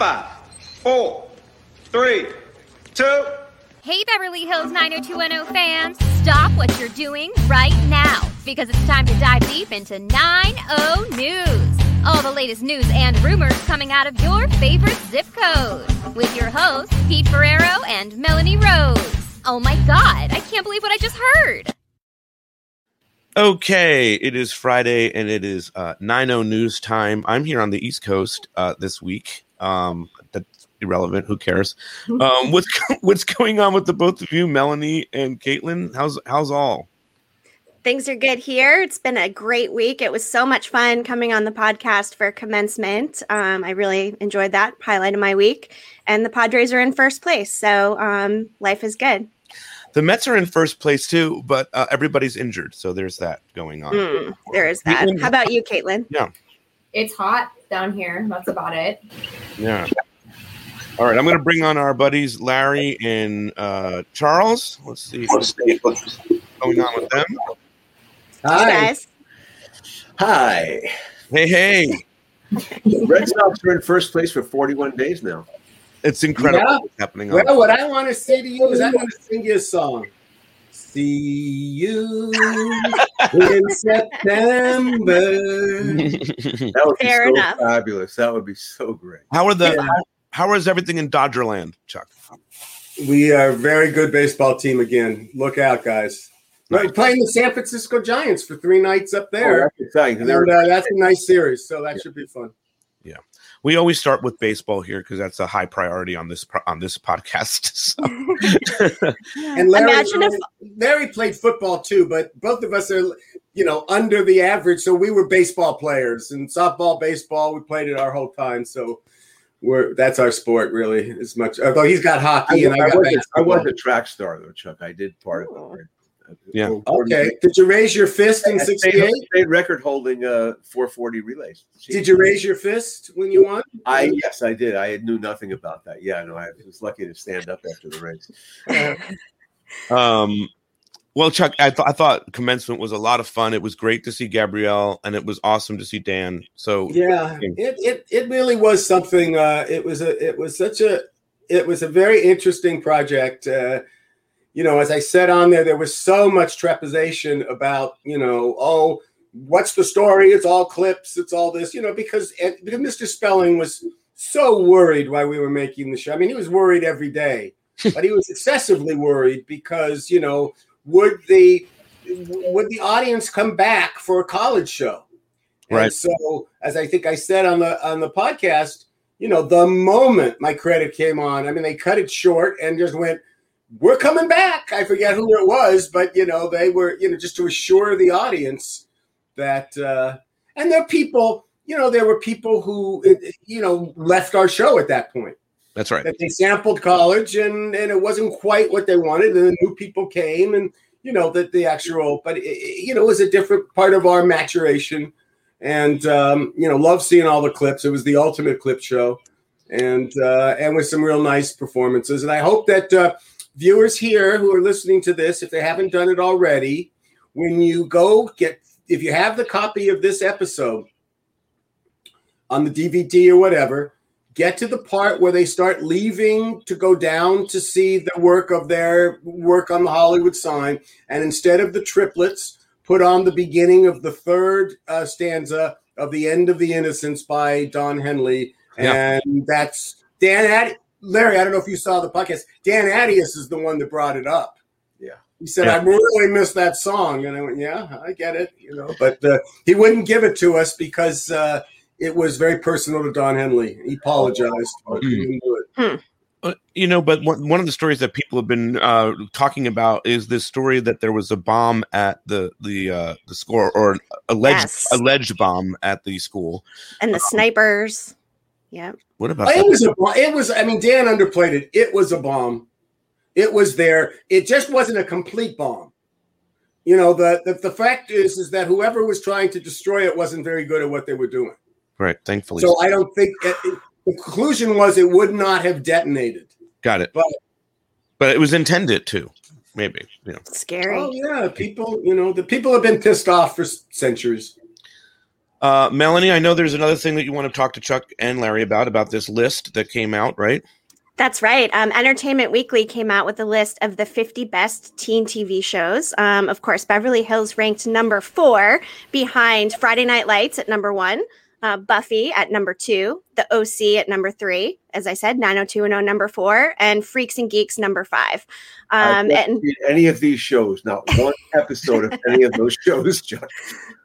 five, four, three, two. Hey, Beverly Hills 90210 fans, stop what you're doing right now because it's time to dive deep into 90 News. All the latest news and rumors coming out of your favorite zip code with your hosts, Pete Ferrero and Melanie Rose. Oh my God, I can't believe what I just heard. Okay, it is Friday and it is uh, 9 news time. I'm here on the East Coast uh, this week. Um, that's irrelevant. Who cares? Um, what's what's going on with the both of you, Melanie and Caitlin? How's how's all? Things are good here. It's been a great week. It was so much fun coming on the podcast for commencement. Um, I really enjoyed that highlight of my week. And the Padres are in first place, so um, life is good. The Mets are in first place too, but uh, everybody's injured, so there's that going on. Mm, there is that. How about you, Caitlin? Yeah, It's hot down here. That's about it. Yeah. All right, I'm going to bring on our buddies Larry and uh, Charles. Let's see what's going on with them. Hey, Hi. guys. Hi. Hey, hey, The Red Sox are in first place for 41 days now. it's incredible Yeah. what's happening. On. Well, what I want to say to you is I want to sing you a song. See you in September. That would be so enough. fabulous. That would be so great. how are the Yeah. how, how is everything in Dodgerland, Chuck? We are a very good baseball team again. Look out, guys. Nice. We're playing the San Francisco Giants for three nights up Oh, there. that's exciting. 'cause And, uh, that's a nice series, so that should be fun. We always start with baseball here because that's a high priority on this on this podcast. So. And Larry, Imagine if Larry played football too, but both of us are, you know, under the average. So we were baseball players and softball, baseball. We played it our whole time. So we're that's our sport really as much. Although he's got I, hockey and I I got was, a- I was a track star, though, Chuck. I did part of it. Yeah. Okay. Did you raise your fist in '68? state record holding uh, 440 relays. Did you raise your fist when you won? I yes, I did. I knew nothing about that. Yeah, no, I was lucky to stand up after the race. Um, well, Chuck, I, th- I thought commencement was a lot of fun. It was great to see Gabrielle, and it was awesome to see Dan. So Yeah, it, it it really was something. Uh, it was a it was such a it was a very interesting project. Uh, you know, as I said on there, there was so much trepidation about you know, oh, what's the story? It's all clips. It's all this. You know, because and, because Mr. Spelling was so worried why we were making the show. I mean, he was worried every day, but he was excessively worried because you know, would the would the audience come back for a college show? And Right. so, as I think I said on the on the podcast, you know, the moment my credit came on, I mean, they cut it short and just went, "We're coming back." I forget who it was, but you know, they were, you know, just to assure the audience that, uh, and there are people, you know, there were people who, you know, left our show at that point. That's right. that they sampled college and and it wasn't quite what they wanted and then new people came and you know that the actual but it- you know it was a different part of our maturation. And um, you know love seeing all the clips. It was the ultimate clip show. And uh, and with some real nice performances. And i hope that uh, viewers here who are listening to this if they haven't done it already when you go get if you have the copy of this episode on the dvd or whatever get to the part where they start leaving to go down to see the work of their work on the Hollywood sign. And instead of the triplets, put on the beginning of the third uh, stanza of The End of the Innocence by Don Henley. Yeah. And that's Dan Larry, I don't know if you saw the podcast. Dan Adius is the one that brought it up. Yeah. He said, Yeah. I really missed that song. And I went, Yeah, I get it. You know, but uh, he wouldn't give it to us because uh, it was very personal to Don Henley. He apologized. but he didn't do it. Uh, you know, but one, one of the stories that people have been uh, talking about is this story that there was a bomb at the the uh, the school or alleged Yes. alleged bomb at the school. and the snipers. Yeah. What about It that? was a bo- it was I mean Dan underplayed it. It was a bomb. It was there. It just wasn't a complete bomb. You know, the, the the fact is is that whoever was trying to destroy it wasn't very good at what they were doing. right? Thankfully, So I don't think it, it- the conclusion was it would not have detonated. got it. but- but it was intended to, maybe. You know, Scary. Oh yeah, people, you know, the people have been pissed off for centuries. Uh, Melanie, I know there's another thing that you want to talk to Chuck and Larry about about this list that came out, right? That's right. Um, Entertainment Weekly came out with a list of the 50 best teen TV shows. Um, of course, Beverly Hills ranked number four behind Friday Night Lights at number one, uh, Buffy at number two, The OC at number three, as I said, 90210 number four, and Freaks and Geeks number five. I've Um, never and seen any of these shows, not one episode of any of those shows, Chuck.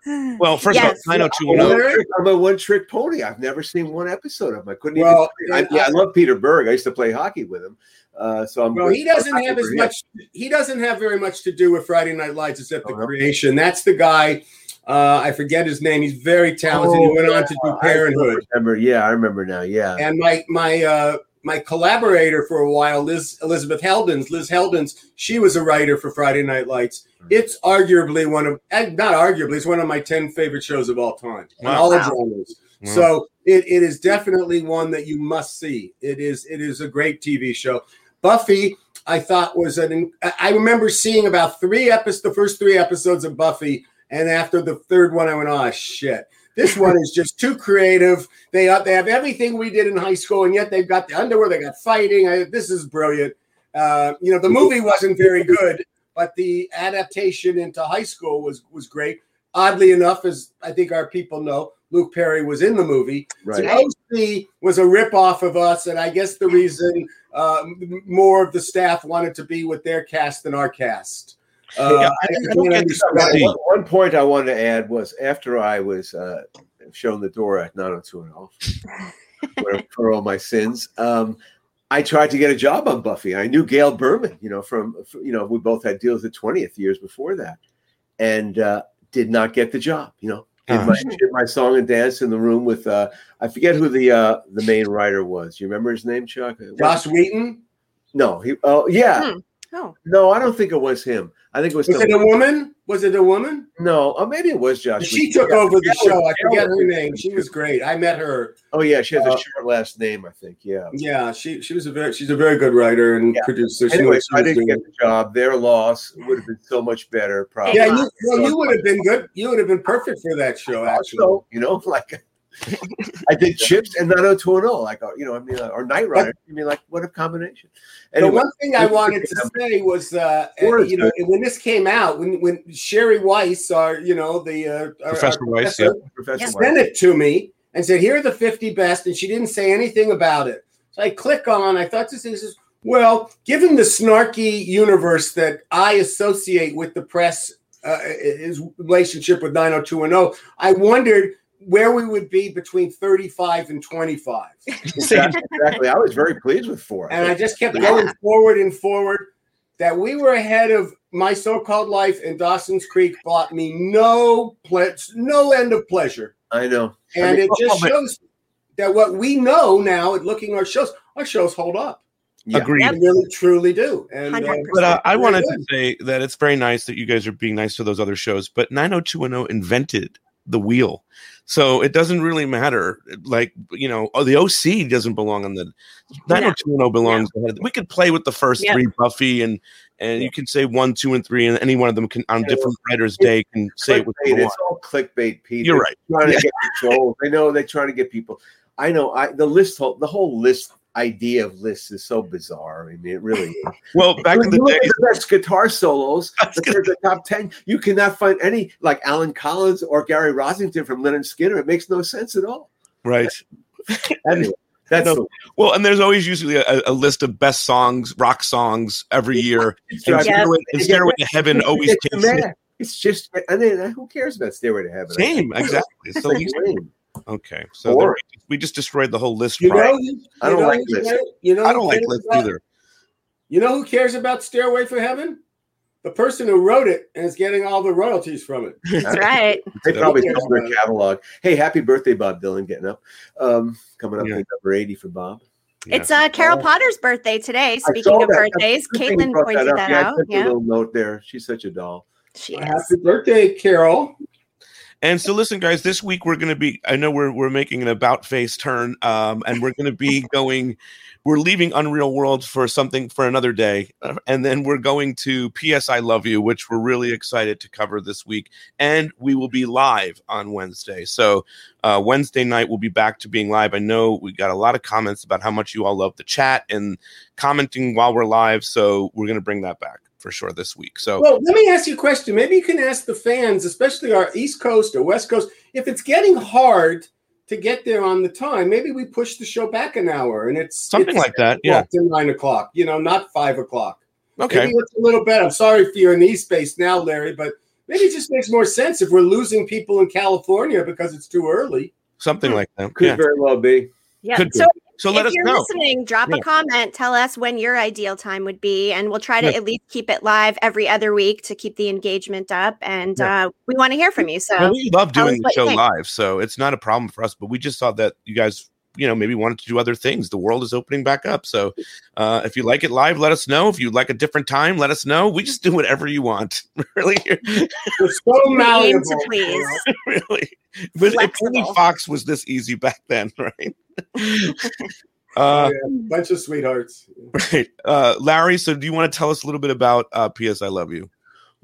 Well, first Yes. of all, I'm a 90210. trick- I'm a one trick pony. I've never seen one episode of them. I couldn't Well, even. I, yeah, I love Peter Berg. I used to play hockey with him. Uh, so I'm. Well, he doesn't have as for him. much. He doesn't have very much to do with Friday Night Lights except the Uh-huh. creation. That's the guy. Uh, I forget his name. He's very talented. he went on to do Oh, I Parenthood. remember? Yeah, I remember now. Yeah. And my my uh, my collaborator for a while, Liz Elizabeth Heldens. Liz Heldens. She was a writer for Friday Night Lights. It's arguably one of, eh, not arguably, it's one of my ten favorite shows of all time. in Wow. all genres. Wow. So it, it is definitely one that you must see. It is it is a great TV show. Buffy, I thought was an. I- I remember seeing about three episodes, the first three episodes of Buffy, and after the third one, I went, "Oh shit." This one is just too creative. They have, they have everything we did in high school, and yet they've got the underwear. They got fighting. I, this is brilliant. Uh, you know, the movie wasn't very good, but the adaptation into high school was was great. Oddly enough, as I think our people know, Luke Perry was in the movie. Right. So OC was a ripoff of us, and I guess the reason uh, more of the staff wanted to be with their cast than our cast. Uh, Yeah, I, I I don't can't get this understand- See. One, one point I wanted to add was after I was uh, shown the door at 90210 for, for all my sins, um, I tried to get a job on Buffy. I knew Gail Berman, you know, from, you know, we both had deals at 20th years before that, and uh, did not get the job, you know. Did Ah. my, did my song and dance in the room with uh, I forget who the uh, the main writer was. You remember his name, Chuck? Joss Whedon No, he. Oh yeah, Hmm. Oh, no, I don't think it was him. I think it was, was it a woman? Was it a woman? no, or maybe it was Joss. She Whedon. took over the Gail- show. I forget her name. She was great. I met her. Oh yeah, she has a Uh, short last name, I think. Yeah. Yeah, she she was a very she's a very good writer and Yeah. producer. She Anyway, was- so I she didn't doing get the job. Their loss would have been so much better, probably. Yeah, you, well, you would have been good. You would have been perfect for that show, actually. So, you know, like I did chips and 90210, like uh, you know, I mean, uh, or Knight Rider. I mean, like what a combination. The Anyway, one thing I wanted to say was, uh, Or you know, when this came out, when when Sherry Weiss, our you know the uh, Professor our Weiss, professor, Professor Yes. White. sent it to me and said, "Here are the 50 best," and she didn't say anything about it. So I click on. I thought this is well, given the snarky universe that I associate with the press, uh, his relationship with 90210, I wondered where we would be between 35 and 25. Exactly, exactly. I was very pleased with four. And I just kept going forward and forward. That we were ahead of my so-called life, and Dawson's Creek brought me no ple- no end of pleasure. I know. I And mean, it just but- shows that what we know now at looking at our shows, our shows hold up. yeah. Agreed. They really, truly do. And uh, But uh, I Very wanted good. to say that it's very nice that you guys are being nice to those other shows, but 90210 invented the wheel. So it doesn't really matter. Like, you know, oh, the OC doesn't belong on the 90210 belongs ahead. We could play with the first Yeah. three Buffy and and you can say one, two, and three, and any one of them can on Yeah. different writers' day can say it with it's all clickbait, Pete. You're They're Trying to get control. They know they're trying to get people. I know. I the list, whole, the whole list idea of lists is so bizarre. I mean, it really is. Well, back in the day, the best guitar solos. The top ten. You cannot find any like Allen Collins or Gary Rossington from Lynyrd Skynyrd. It makes no sense at all. right? Anyway, that's No, Well, and there's always usually a, a list of best songs, rock songs every year. it's And. Stairway, and Stairway to Heaven always It's takes. It's just, I mean, who cares about Stairway to Heaven? Same, exactly. It's So lame. Okay, so Or- there we, we just destroyed the whole list. you know, you I don't know, like you lists. You know, I who don't like cares lists about- either. You know who cares about Stairway for Heaven? The person who wrote it and is getting all the royalties from it. that's right. They probably Yeah. sold their catalog. Hey, happy birthday, Bob Dylan, getting up. Um, coming up Yeah. to number 80 for Bob. It's uh, Carol Potter's birthday today. Speaking of that. birthdays, Good thing you Caitlin pointed up. that Yeah, I out. sent a Yeah, little note there. She's such a doll. she is. Happy birthday, Carol. And so, listen, guys, this week we're going to be, I know we're, we're making an about face turn, um, and we're going to be going, we're leaving Unreal World for something for another day. uh, And then we're going to PS I Love You, which we're really excited to cover this week. And we will be live on Wednesday. So, uh, Wednesday night we'll be back to being live. I know we got a lot of comments about how much you all love the chat and commenting while we're live. So, we're going to bring that back for sure this week. So, Well, let me ask you a question. Maybe you can ask the fans, especially our East Coast or West Coast, if it's getting hard to get there on the time. Maybe we push the show back an hour, and it's something it's like that. Yeah. o'clock to nine o'clock. You know, not five o'clock. Okay. Maybe it's a little better. I'm sorry if you're in the East Space now, Larry, but maybe it just makes more sense if we're losing people in California because it's too early. Something hmm. like that. Could Yeah. very well be. Yeah. Could be. So So let if us you're know. listening, drop Yeah. a comment. Tell us when your ideal time would be, and we'll try to Yeah. at least keep it live every other week to keep the engagement up. And uh, we want to hear from you. So Well, we love doing the show live, so it's not a problem for us. But we just thought that you guys, you know, maybe wanted to do other things. The world is opening back up, so uh, if you like it live, let us know. If you like a different time, let us know. We just do whatever you want, really, We're so malleable. to please. really. But if only Fox was this easy back then, right? Oh, uh, yeah. Bunch of sweethearts. right, uh, Larry. So, do you want to tell us a little bit about uh, "P.S. I Love You"?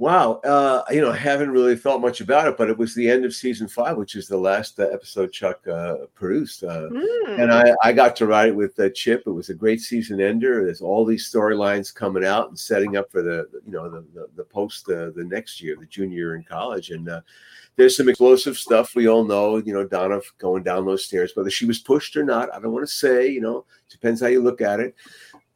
Wow. Uh, you know, I haven't really thought much about it, but it was the end of season five, which is the last uh, episode Chuck uh, produced. Uh, Mm. and I, I got to write it with uh, Chip. It was a great season ender. There's all these storylines coming out and setting up for the you know the the, the post uh, the next year, the junior year in college, and uh, there's some explosive stuff we all know. You know, Donna going down those stairs, whether she was pushed or not, I don't want to say. You know, depends how you look at it.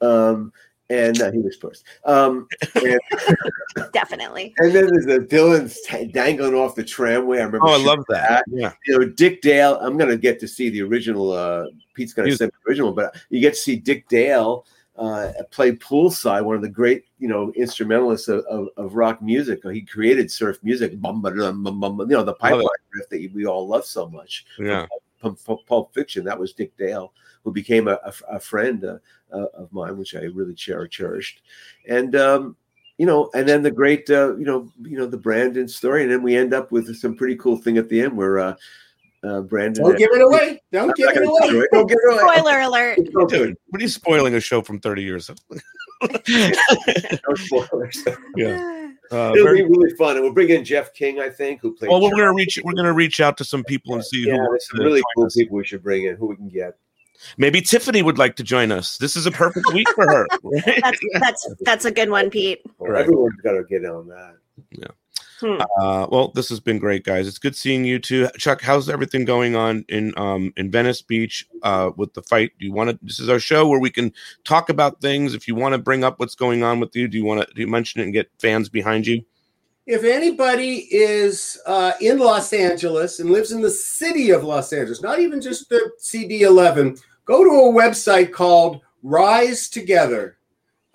Um, and uh, he was pushed. Um, and, Definitely. and then there's the Dylan's t- dangling off the tramway. I remember. Oh, I love that. Yeah, you know, Dick Dale. I'm going to get to see the original. Uh, Pete's going to He's- send the original, but you get to see Dick Dale uh, play poolside. One of the great, you know, instrumentalists of, of, of rock music. He created surf music. Bum, ba, dum, bum, bum, you know, the pipeline riff that we all love so much. yeah. Pulp, Pulp- Pulp Fiction. That was Dick Dale, who became a, a, a friend uh, uh, of mine, which I really cher- cherished. And um, you know, and then the great, uh, you know, you know, the Brandon story, and then we end up with some pretty cool thing at the end where uh, uh, Brandon. Don't give it away. Don't I'm give it away. do it. Don't give it away. Spoiler alert. Dude, what are you spoiling a show from 30 years ago? No spoilers. yeah. Uh, It'll very- be really fun, and we'll bring in Jeff King, I think, who plays. well, we're gonna reach we're gonna reach out to some people and see Yeah, who there's wants some really cool us. people we should bring in. Who we can get? Maybe Tiffany would like to join us. This is a perfect week for her. right? That's that's that's a good one, Pete. Well, Right. Everyone's got to get on that. Uh, well, this has been great, guys. It's good seeing you too. Chuck, how's everything going on in um in Venice Beach uh with the fight? Do you want to? This is our show where we can talk about things. If you want to bring up what's going on with you, do you want to do you mention it and get fans behind you? If anybody is uh, in Los Angeles and lives in the city of Los Angeles, not even just the CD11, go to a website called Rise Together.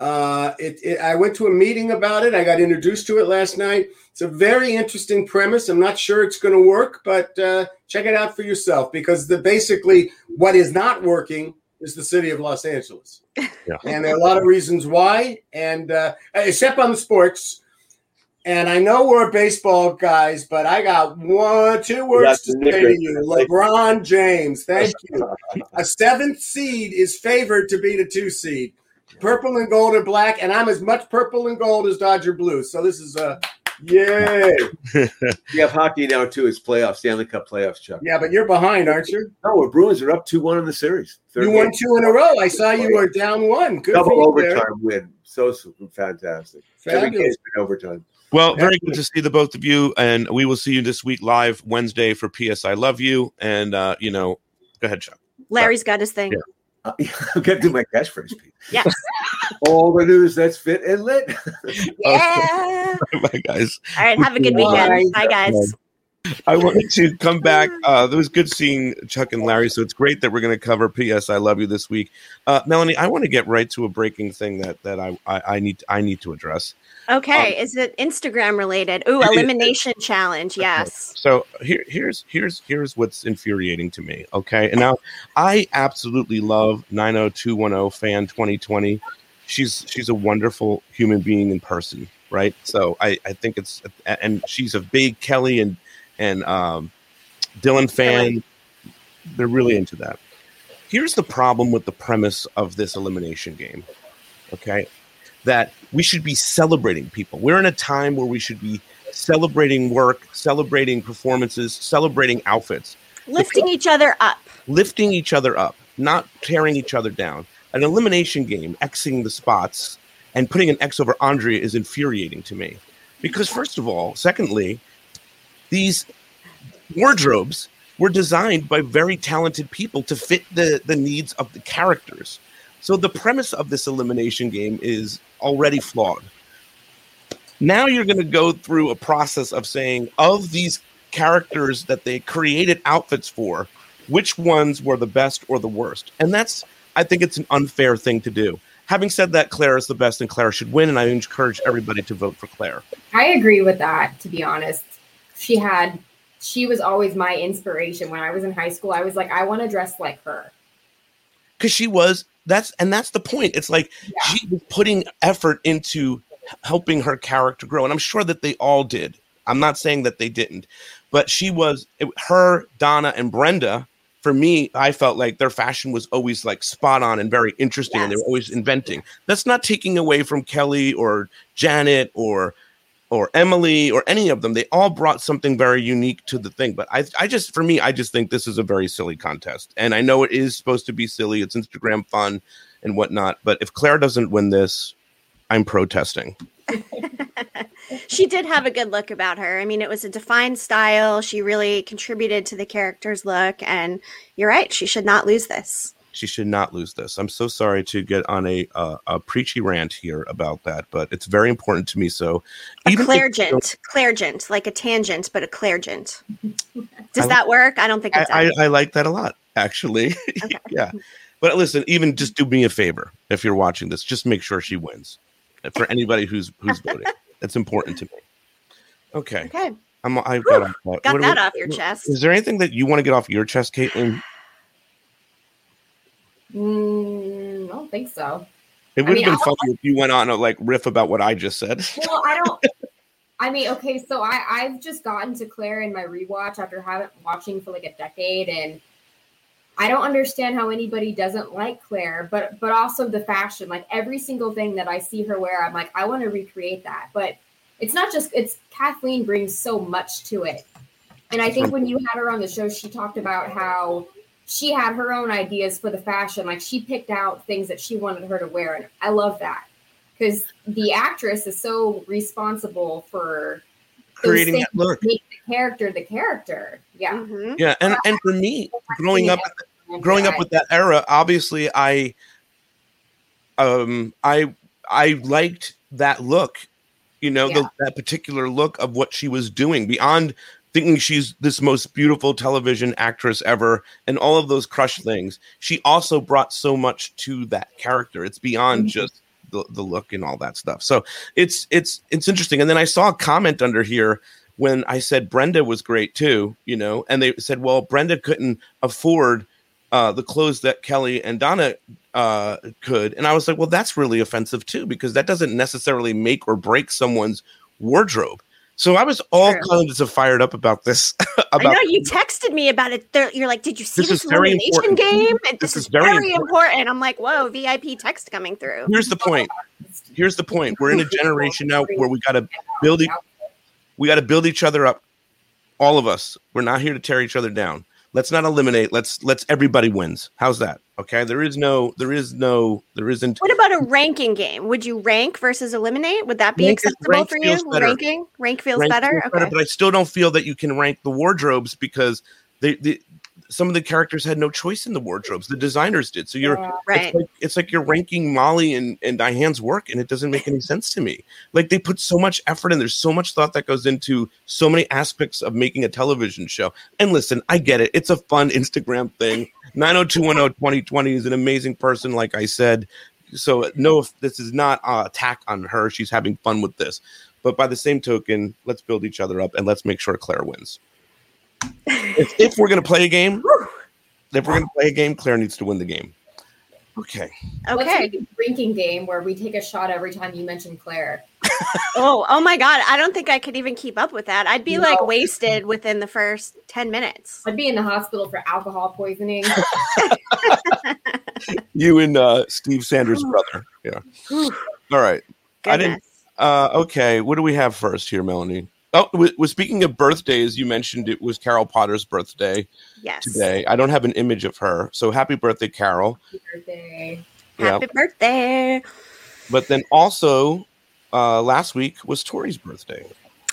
Uh, it, it, I went to a meeting about it. I got introduced to it last night. It's a very interesting premise. I'm not sure it's going to work, but uh, check it out for yourself because the basically what is not working is the city of Los Angeles, Yeah. and there are a lot of reasons why. And uh, except on the sports, and I know we're baseball guys, but I got one, two words to say to you. LeBron James, thank you. A seventh seed is favored to be the two seed. Purple and gold and black, and I'm as much purple and gold as Dodger blue. So this is a yay. You have hockey now too. It's playoffs, Stanley Cup playoffs, Chuck. Yeah, but you're behind, aren't you? No, the Bruins are up two one in the series. Third You won game. two in a row. I saw you were down one. Good for double you, Derek. overtime win. So, so fantastic. Every Fabulous. game's been overtime. Well, very good to see the both of you, and we will see you this week live Wednesday for PS I Love You. And uh, you know, go ahead, Chuck. Larry's got his thing. Yeah. Uh, I'm gonna do my catchphrase. Pete. Yes. All the news that's fit and lit. Yeah. Bye, guys. All right. Have a good weekend. Bye, guys. I wanted to come back. Uh, it was good seeing Chuck and Larry. So it's great that we're going to cover PS I Love You this week. Uh, Melanie, I want to get right to a breaking thing that that I I, I need I need to address. Okay. Is it Instagram related? Ooh, Um, It elimination challenge. Yes. So here, here's here's here's what's infuriating to me. Okay, and now I absolutely love 90210 fan 2020. She's she's a wonderful human being in person, right? So I I think it's and she's a big Kelly and and um, Dylan fan. They're really into that. Here's the problem with the premise of this elimination game. Okay, that we should be celebrating people. We're in a time where we should be celebrating work, celebrating performances, celebrating outfits, Lifting each other up. lifting each other up, not tearing each other down. An elimination game, Xing the spots and putting an X over Andrea is infuriating to me. Because, first of all, secondly, these wardrobes were designed by very talented people to fit the, the needs of the characters. So the premise of this elimination game is already flawed. Now you're going to go through a process of saying, of these characters that they created outfits for, which ones were the best or the worst? And that's, I think it's an unfair thing to do. Having said that, Claire is the best and Claire should win. And I encourage everybody to vote for Claire. I agree with that, to be honest. She had, she was always my inspiration. When I was in high school, I was like, I want to dress like her. Because she was that's and that's the point. It's like Yeah. she was putting effort into helping her character grow and i'm sure that they all did. I'm not saying that they didn't but she was it, her donna and brenda for me i felt like their fashion was always like spot on and very interesting and they were always inventing. That's not taking away from kelly or janet or or Emily or any of them, they all brought something very unique to the thing. But I, I just, for me, I just think this is a very silly contest. And I know it is supposed to be silly. It's Instagram fun and whatnot. But if Claire doesn't win this, I'm protesting. She did have a good look about her. I mean, it was a defined style. She really contributed to the character's look. And you're right. She should not lose this. She should not lose this. I'm so sorry to get on a uh, a preachy rant here about that, but it's very important to me. So, A clargent. Clargent. Like a tangent, but a clargent. Does I- that work? I don't think I. I, I like that a lot, actually. yeah. But listen, even just do me a favor if you're watching this, just make sure she wins. For anybody who's who's voting, that's important to me. Okay, okay. I'm. I've got, Whew, that. Got that what- off your chest. Is there anything that you want to get off your chest, Caitlin? Mm, I don't think so. It would mean, have been I'll- funny if you went on a like riff about what I just said. Well, I don't. I mean, okay, so I I've just gotten to Claire in my rewatch after having watching for like a decade, and I don't understand how anybody doesn't like Claire, but but also the fashion, like every single thing that I see her wear, I'm like, I want to recreate that. But it's not just it's Kathleen brings so much to it, and I think when you had her on the show, she talked about how she had her own ideas for the fashion, like she picked out things that she wanted her to wear, and I love that because the actress is so responsible for Creating that look. make the character the character. Yeah, Mhm. Yeah, and and for me, growing up growing up with that era, obviously I um I I liked that look, you know, Yeah. the, that particular look of what she was doing beyond thinking she's this most beautiful television actress ever and all of those crush things. She also brought so much to that character. It's beyond Mhm. just the, the look and all that stuff. So it's it's it's interesting. And then I saw a comment under here when I said Brenda was great too, you know, and they said, well, Brenda couldn't afford uh, the clothes that Kelly and Donna uh, could. And I was like, well, that's really offensive too, because that doesn't necessarily make or break someone's wardrobe. So I was all True. kinds of fired up about this. I about know you texted me about it. There, you're like, "Did you see This this, elimination important. game?" This This, is is very very important. I'm like, "Whoa, VIP text coming through." here's the point. Here's the point. We're in a generation now where we got to build. e- We got to build each other up. All of us. We're not here to tear each other down. Let's not eliminate. Let's let's everybody wins. How's that? Okay. There is no. There is no. There isn't. What about a ranking game? Would you rank versus eliminate? Would that be Rank acceptable for you? better. Ranking, rank feels rank better. feels Okay. but I still don't feel that you can rank the wardrobes because they, they some of the characters had no choice in the wardrobes. The designers did. So you're Yeah. Right. it's like it's like you're ranking Molly and, and Diane's work, and it doesn't make any sense to me. Like they put so much effort and there's so much thought that goes into so many aspects of making a television show. And listen, I get it. It's a fun Instagram thing. 90210 2020 is an amazing person, like I said. So no, if this is not a attack on her. She's having fun with this. But by the same token, let's build each other up and let's make sure Claire wins. If, if we're gonna play a game, if we're gonna play a game, Claire needs to win the game. Okay. Let's Okay. make a drinking game where we take a shot every time you mention Claire. Oh, oh my God. I don't think I could even keep up with that. I'd be like wasted within the first 10 minutes. I'd be in the hospital for alcohol poisoning. You and uh, Steve Sanders' brother. Yeah. Whew, All right. I didn't- Uh, okay. What do we have first here, Melanie? Oh, w- was speaking of birthdays, you mentioned it was Carol Potter's birthday Yes. today. I don't have an image of her, so happy birthday, Carol. Happy birthday. Yeah. Happy birthday. But then also, uh, last week was Tori's birthday.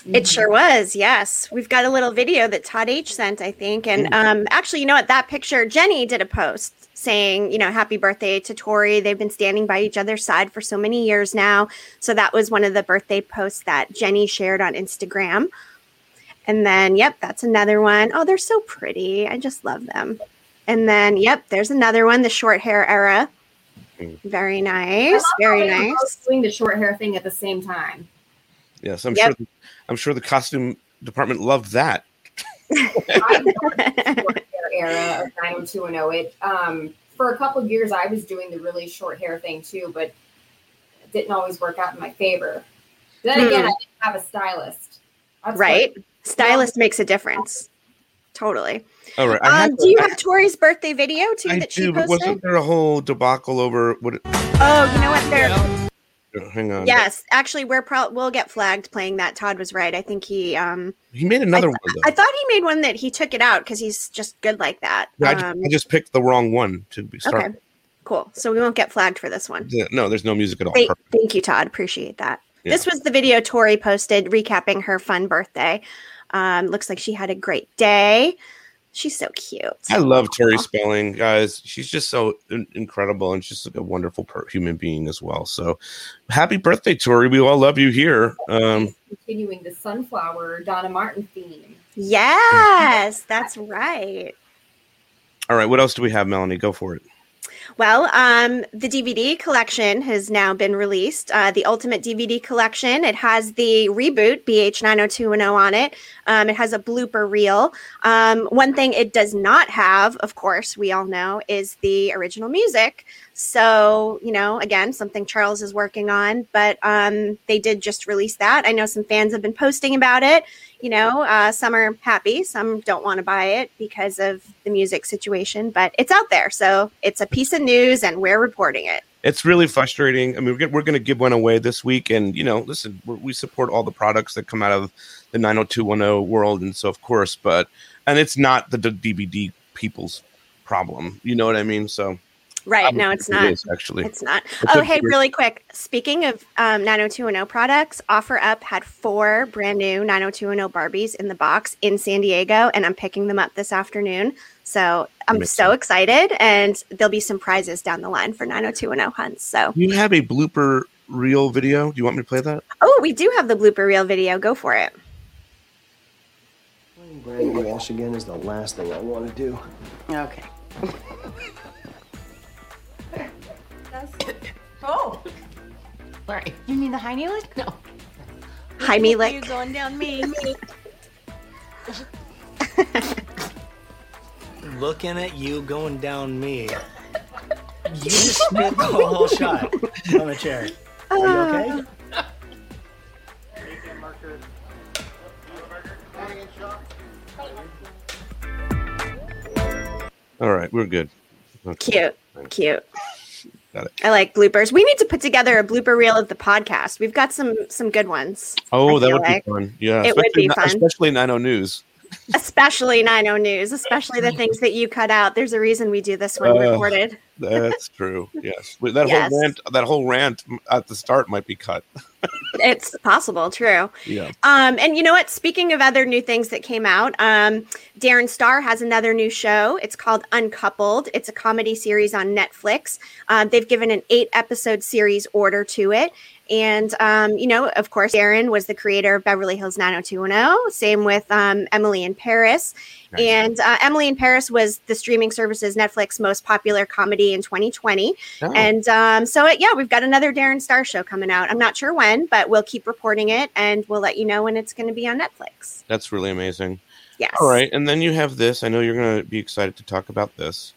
It sure was. Yes. We've got a little video that Todd H sent, I think. And um, actually, you know what? That picture, Jenny did a post saying, you know, happy birthday to Tori. They've been standing by each other's side for so many years now. So that was one of the birthday posts that Jenny shared on Instagram. And then, yep, that's another one. Oh, they're so pretty. I just love them. And then, yep, there's another one, the short hair era. Mm. Very nice. Very nice. Doing the short hair thing at the same time. Yes, I'm Yep. sure. I'm sure the costume department loved that. Era of 90210. It um for a couple of years I was doing the really short hair thing too, but it didn't always work out in my favor. Then again. I didn't have a stylist. That's right? what- Stylist makes a difference. Totally. All right. Um, do you have Tori's birthday video too I that she do, but posted? wasn't there a whole debacle over what? Oh, you know what? There. Hang on. Yes, actually, we're pro- we'll get flagged playing that. Todd was right. I think he. um He made another one though. I thought he made one that he took it out because he's just good like that. Yeah, I, ju- Um, I just picked the wrong one to be start. okay, cool. So we won't get flagged for this one. Yeah, No, there's no music at all. Thank, thank you, Todd. Appreciate that. Yeah. This was the video Tori posted recapping her fun birthday. Um, looks like she had a great day. She's so cute. I love Tori Spelling, guys. She's just so in- incredible and she's like a wonderful per- human being as well. So, happy birthday, Tori! We all love you here. Um, continuing the sunflower Donna Martin theme. Yes, that's right. all right, what else do we have, Melanie? Go for it. Well, um, the DVD collection has now been released. Uh, the Ultimate DVD Collection. It has the reboot BH 90210 on it. Um, it has a blooper reel. Um, one thing it does not have, of course, we all know, is the original music. So, you know, again, something Charles is working on, but um, they did just release that. I know some fans have been posting about it. You know, uh, some are happy, some don't want to buy it because of the music situation, but it's out there. So it's a piece of news and we're reporting it. It's really frustrating. I mean, we're, going to give one away this week, and you know, listen, we support all the products that come out of the 90210 world, and so of course, but and it's not the d- DVD people's problem. You know what I mean? So Right. No, it's not. is, actually. It's not. It's oh, hey, weird- really quick. Speaking of um, 90210 products, OfferUp had four brand new 90210 Barbies in the box in San Diego, and I'm picking them up this afternoon. So I'm Makes so excited, and there'll be some prizes down the line for 90210 hunts. So, you have a blooper reel video. Do you want me to play that? oh, we do have the blooper reel video. Go for it. Playing Brandon Walsh again is the last thing I want to do. Okay. oh. Sorry. You mean the hiney lick? No. Hi, me You lick. going down me. Looking at you going down me. You just spit the whole shot on the chair. Are you uh. okay? All right, we're good. Okay. Cute. Cute. Got it. I like bloopers. We need to put together a blooper reel of the podcast. We've got some some good ones. Oh, I that would like. be fun. Yeah, It would especially be fun. especially 90 News. especially 90 News, especially the things that you cut out. There's a reason we do this one Uh, recorded. That's true. Yes, that Yes. whole rant, that whole rant at the start might be cut. It's possible, true. Yeah. Um, and you know what? Speaking of other new things that came out, um, Darren Star has another new show. It's called Uncoupled. It's a comedy series on Netflix. Uh, they've given an eight episode series order to it. And, um, you know, of course, Darren was the creator of Beverly Hills 90210. Same with um, Emily in Paris. Nice. And uh, Emily in Paris was the streaming service's Netflix most popular comedy in 2020. Oh, And um, so, it, yeah, we've got another Darren Star show coming out. I'm not sure when, but we'll keep reporting it and we'll let you know when it's going to be on Netflix. that's really amazing. Yes. All right, and then you have this. I know you're going to be excited to talk about this.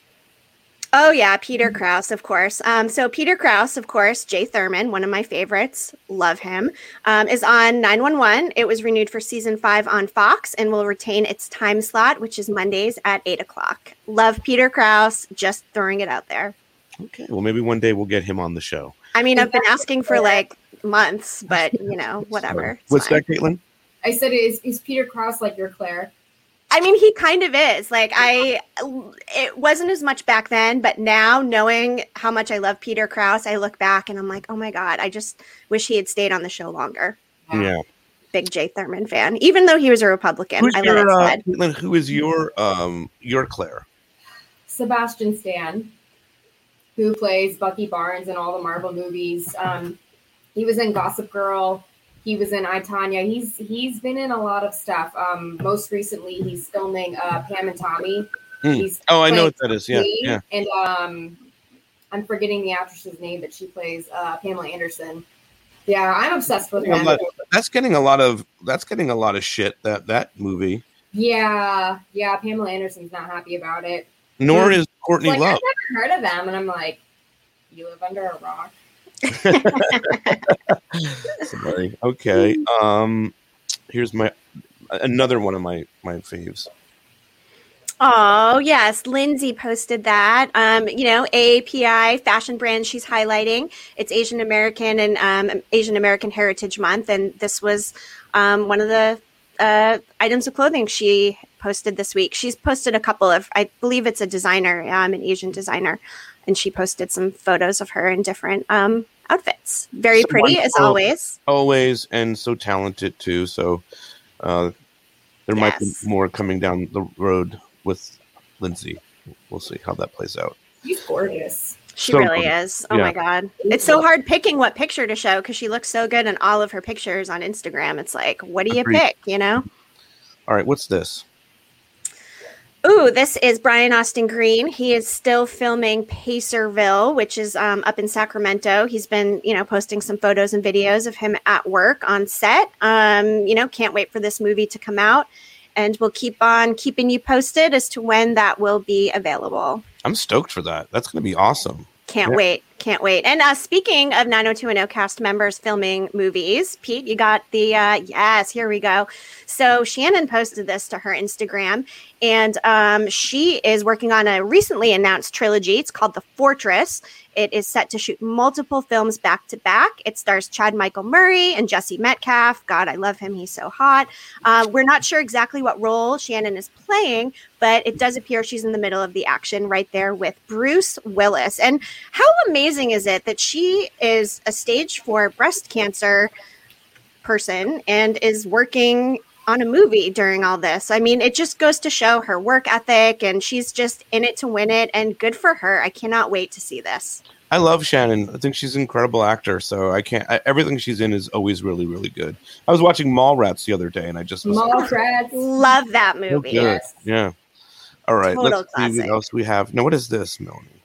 Oh yeah, Peter Krause, of course. Um, so Peter Krause, of course, Jay Thurman, one of my favorites, love him. Um, is on 911. It was renewed for season five on Fox and will retain its time slot, which is Mondays at eight o'clock. Love Peter Krause. Just throwing it out there. Okay, well maybe one day we'll get him on the show. I mean, I've been asking for like months, but you know, whatever. It's What's fine. that, Caitlin? I said, is is Peter Krause like your Claire? I mean, he kind of is. Like I, it wasn't as much back then, but now knowing how much I love Peter Krause, I look back and I'm like, oh my god, I just wish he had stayed on the show longer. Yeah. Big Jay Thurman fan, even though he was a Republican. Who's I let your, it uh. Caitlin, who is your um your Claire? Sebastian Stan, who plays Bucky Barnes in all the Marvel movies. Um, he was in Gossip Girl. He was in I Tonya. He's he's been in a lot of stuff. Um, most recently, he's filming uh, Pam and Tommy. Hmm. He's Oh, I know what that is. Yeah, yeah. And um, I'm forgetting the actress's name, but she plays uh, Pamela Anderson. Yeah, I'm obsessed with him. that's getting a lot of that's getting a lot of shit. That that movie. Yeah, yeah. Pamela Anderson's not happy about it. Nor Hmm. is Courtney like, Love. I've never heard of them, and I'm like, you live under a rock. Sorry. Okay. Um, here's my another one of my my faves. Oh yes, Lindsay posted that. Um, you know, AAPI fashion brand she's highlighting. It's Asian American and um, Asian American Heritage Month, and this was um, one of the uh, items of clothing she posted this week. She's posted a couple of, I believe it's a designer, um, an Asian designer, and she posted some photos of her in different um, outfits. Very So pretty as always. Always and so talented too. So uh, there might be more coming down the road with Lindsay. We'll see how that plays out. She's gorgeous. She So really good. is. Oh Yeah. my god. It's so hard picking what picture to show because she looks so good in all of her pictures on Instagram. It's like, what do you Agreed. pick, you know? All right, what's this? Ooh, this is Brian Austin Green. He is still filming Pacerville, which is um, up in Sacramento. He's been, you know, posting some photos and videos of him at work on set. Um, you know, can't wait for this movie to come out. And we'll keep on keeping you posted as to when that will be available. I'm stoked for that. That's going to be awesome. Can't Yeah. wait. Can't wait. And uh, speaking of 90210 cast members filming movies, Pete, you got the, uh, yes, here we go. So Shannon posted this to her Instagram, and um, she is working on a recently announced trilogy. It's called The Fortress. It is set to shoot multiple films back to back. It stars Chad Michael Murray and Jesse Metcalfe. God, I love him. He's so hot. Uh, we're not sure exactly what role Shannon is playing, but it does appear she's in the middle of the action right there with Bruce Willis. And how amazing is it that she is a stage four breast cancer person and is working on a movie during all this? I mean, it just goes to show her work ethic and she's just in it to win it. And good for her. I cannot wait to see this. I love Shannon. I think she's an incredible actor. So I can't. I, everything she's in is always really, really good. I was watching Mallrats the other day, and I just was Mallrats. Love that movie. good. Yeah. All right. Total let's see classic. what else we have. Now, what is this, Melanie?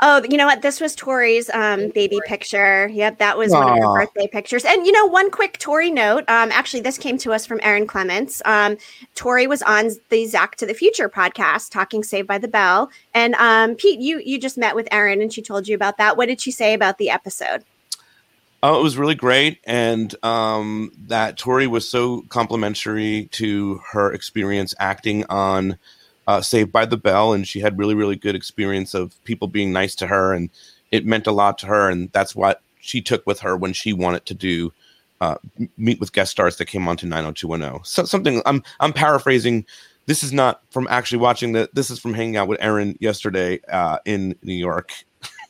Oh, you know what? This was Tori's um, baby picture. Yep, that was one of Aw. her birthday pictures. And you know, one quick Tori note. Um, actually, this came to us from Aaron Clements. Um, Tori was on the Zack to the Future podcast, talking Saved by the Bell. And um, Pete, you you just met with Aaron, and she told you about that. What did she say about the episode? Oh, it was really great, and um, that Tori was so complimentary to her experience acting on uh, Saved by the Bell, and she had really, really good experience of people being nice to her, and it meant a lot to her, and that's what she took with her when she wanted to do uh, meet with guest stars that came on to 90210. So something I'm I'm paraphrasing. This is not from actually watching the. This is from hanging out with Aaron yesterday uh, in New York.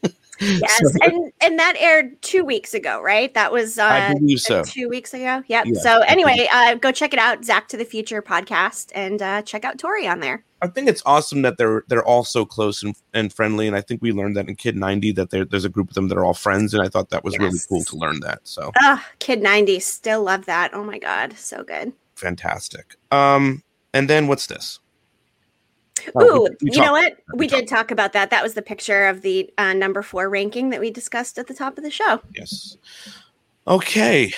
Yes, and and that aired two weeks ago, right? That was uh, I believe so. two weeks ago. Yep. Yeah, so anyway, uh, go check it out, Zack to the Future podcast, and uh, check out Tori on there. I think it's awesome that they're they're all so close and, and friendly, and I think we learned that in Kid 90 that there, there's a group of them that are all friends, and I thought that was really cool to learn that. So Ah, Kid 90, still love that. Oh my God, so good. fantastic. Um, and then what's this? Oh, Ooh, we- we you know what? We did talk about that. That was the picture of the uh, number four ranking that we discussed at the top of the show. Yes. Okay.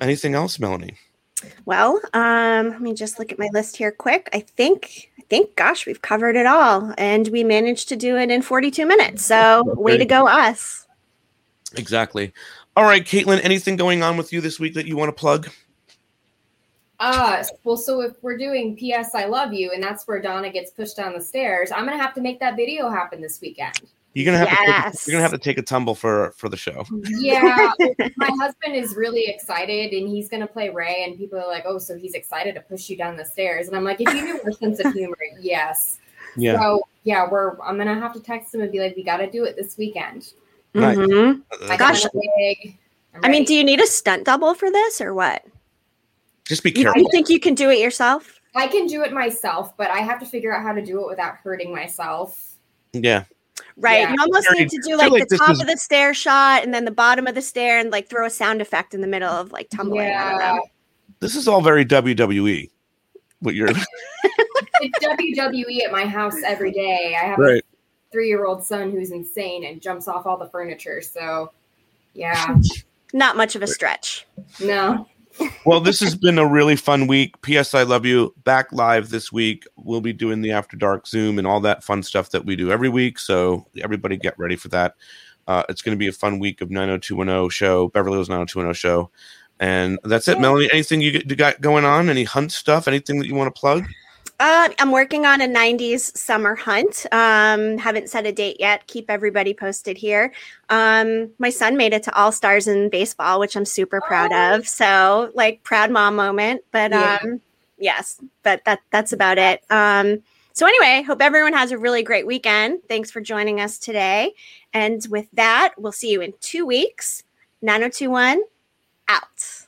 Anything else, Melanie? Well, um, let me just look at my list here quick. I think think, gosh, we've covered it all, and we managed to do it in 42 minutes. So, way to go, us! Exactly. All right, Caitlin, anything going on with you this week that you want to plug? Uh, well, so if we're doing PS I Love You and that's where Donna gets pushed down the stairs, I'm gonna have to make that video happen this weekend. You're gonna have to take, you're gonna have to take a tumble for for the show. Yeah, my husband is really excited and he's gonna play Ray, and people are like, "Oh, so he's excited to push you down the stairs?" And I'm like, "If you knew our sense of humor, yes." Yeah. So yeah, we're I'm gonna have to text him and be like, "We got to do it this weekend." Nice. Mhm. I Gosh. got my wig. I'm mean, do you need a stunt double for this or what? Just be careful. you think you can do it yourself? I can do it myself, but I have to figure out how to do it without hurting myself. Yeah. Right. Yeah. You almost need to do like, like the this top is- of the stair shot and then the bottom of the stair and like throw a sound effect in the middle of like tumbling. I don't Yeah. This is all very WWE. What you're it's WWE at my house every day. I have a three-year-old son who's insane and jumps off all the furniture. So, yeah, Not much of a stretch. no. Well, this has been a really fun week. P.S. I love you. Back live this week. We'll be doing the After Dark Zoom and all that fun stuff that we do every week. So everybody get ready for that. Uh, it's going to be a fun week of 90210 show, Beverly Hills 90210 show. And that's it, Melanie. Anything you, you got going on? Any hunt stuff? Anything that you want to plug? Uh, I'm working on a 90s summer hunt. Um, haven't set a date yet. Keep everybody posted here. Um, my son made it to All Stars in baseball, which I'm super proud of. So, like, proud mom moment. But Yeah. um, yes, but that that's about it. Um, so anyway, hope everyone has a really great weekend. Thanks for joining us today. And with that, we'll see you in two weeks. 9021 out.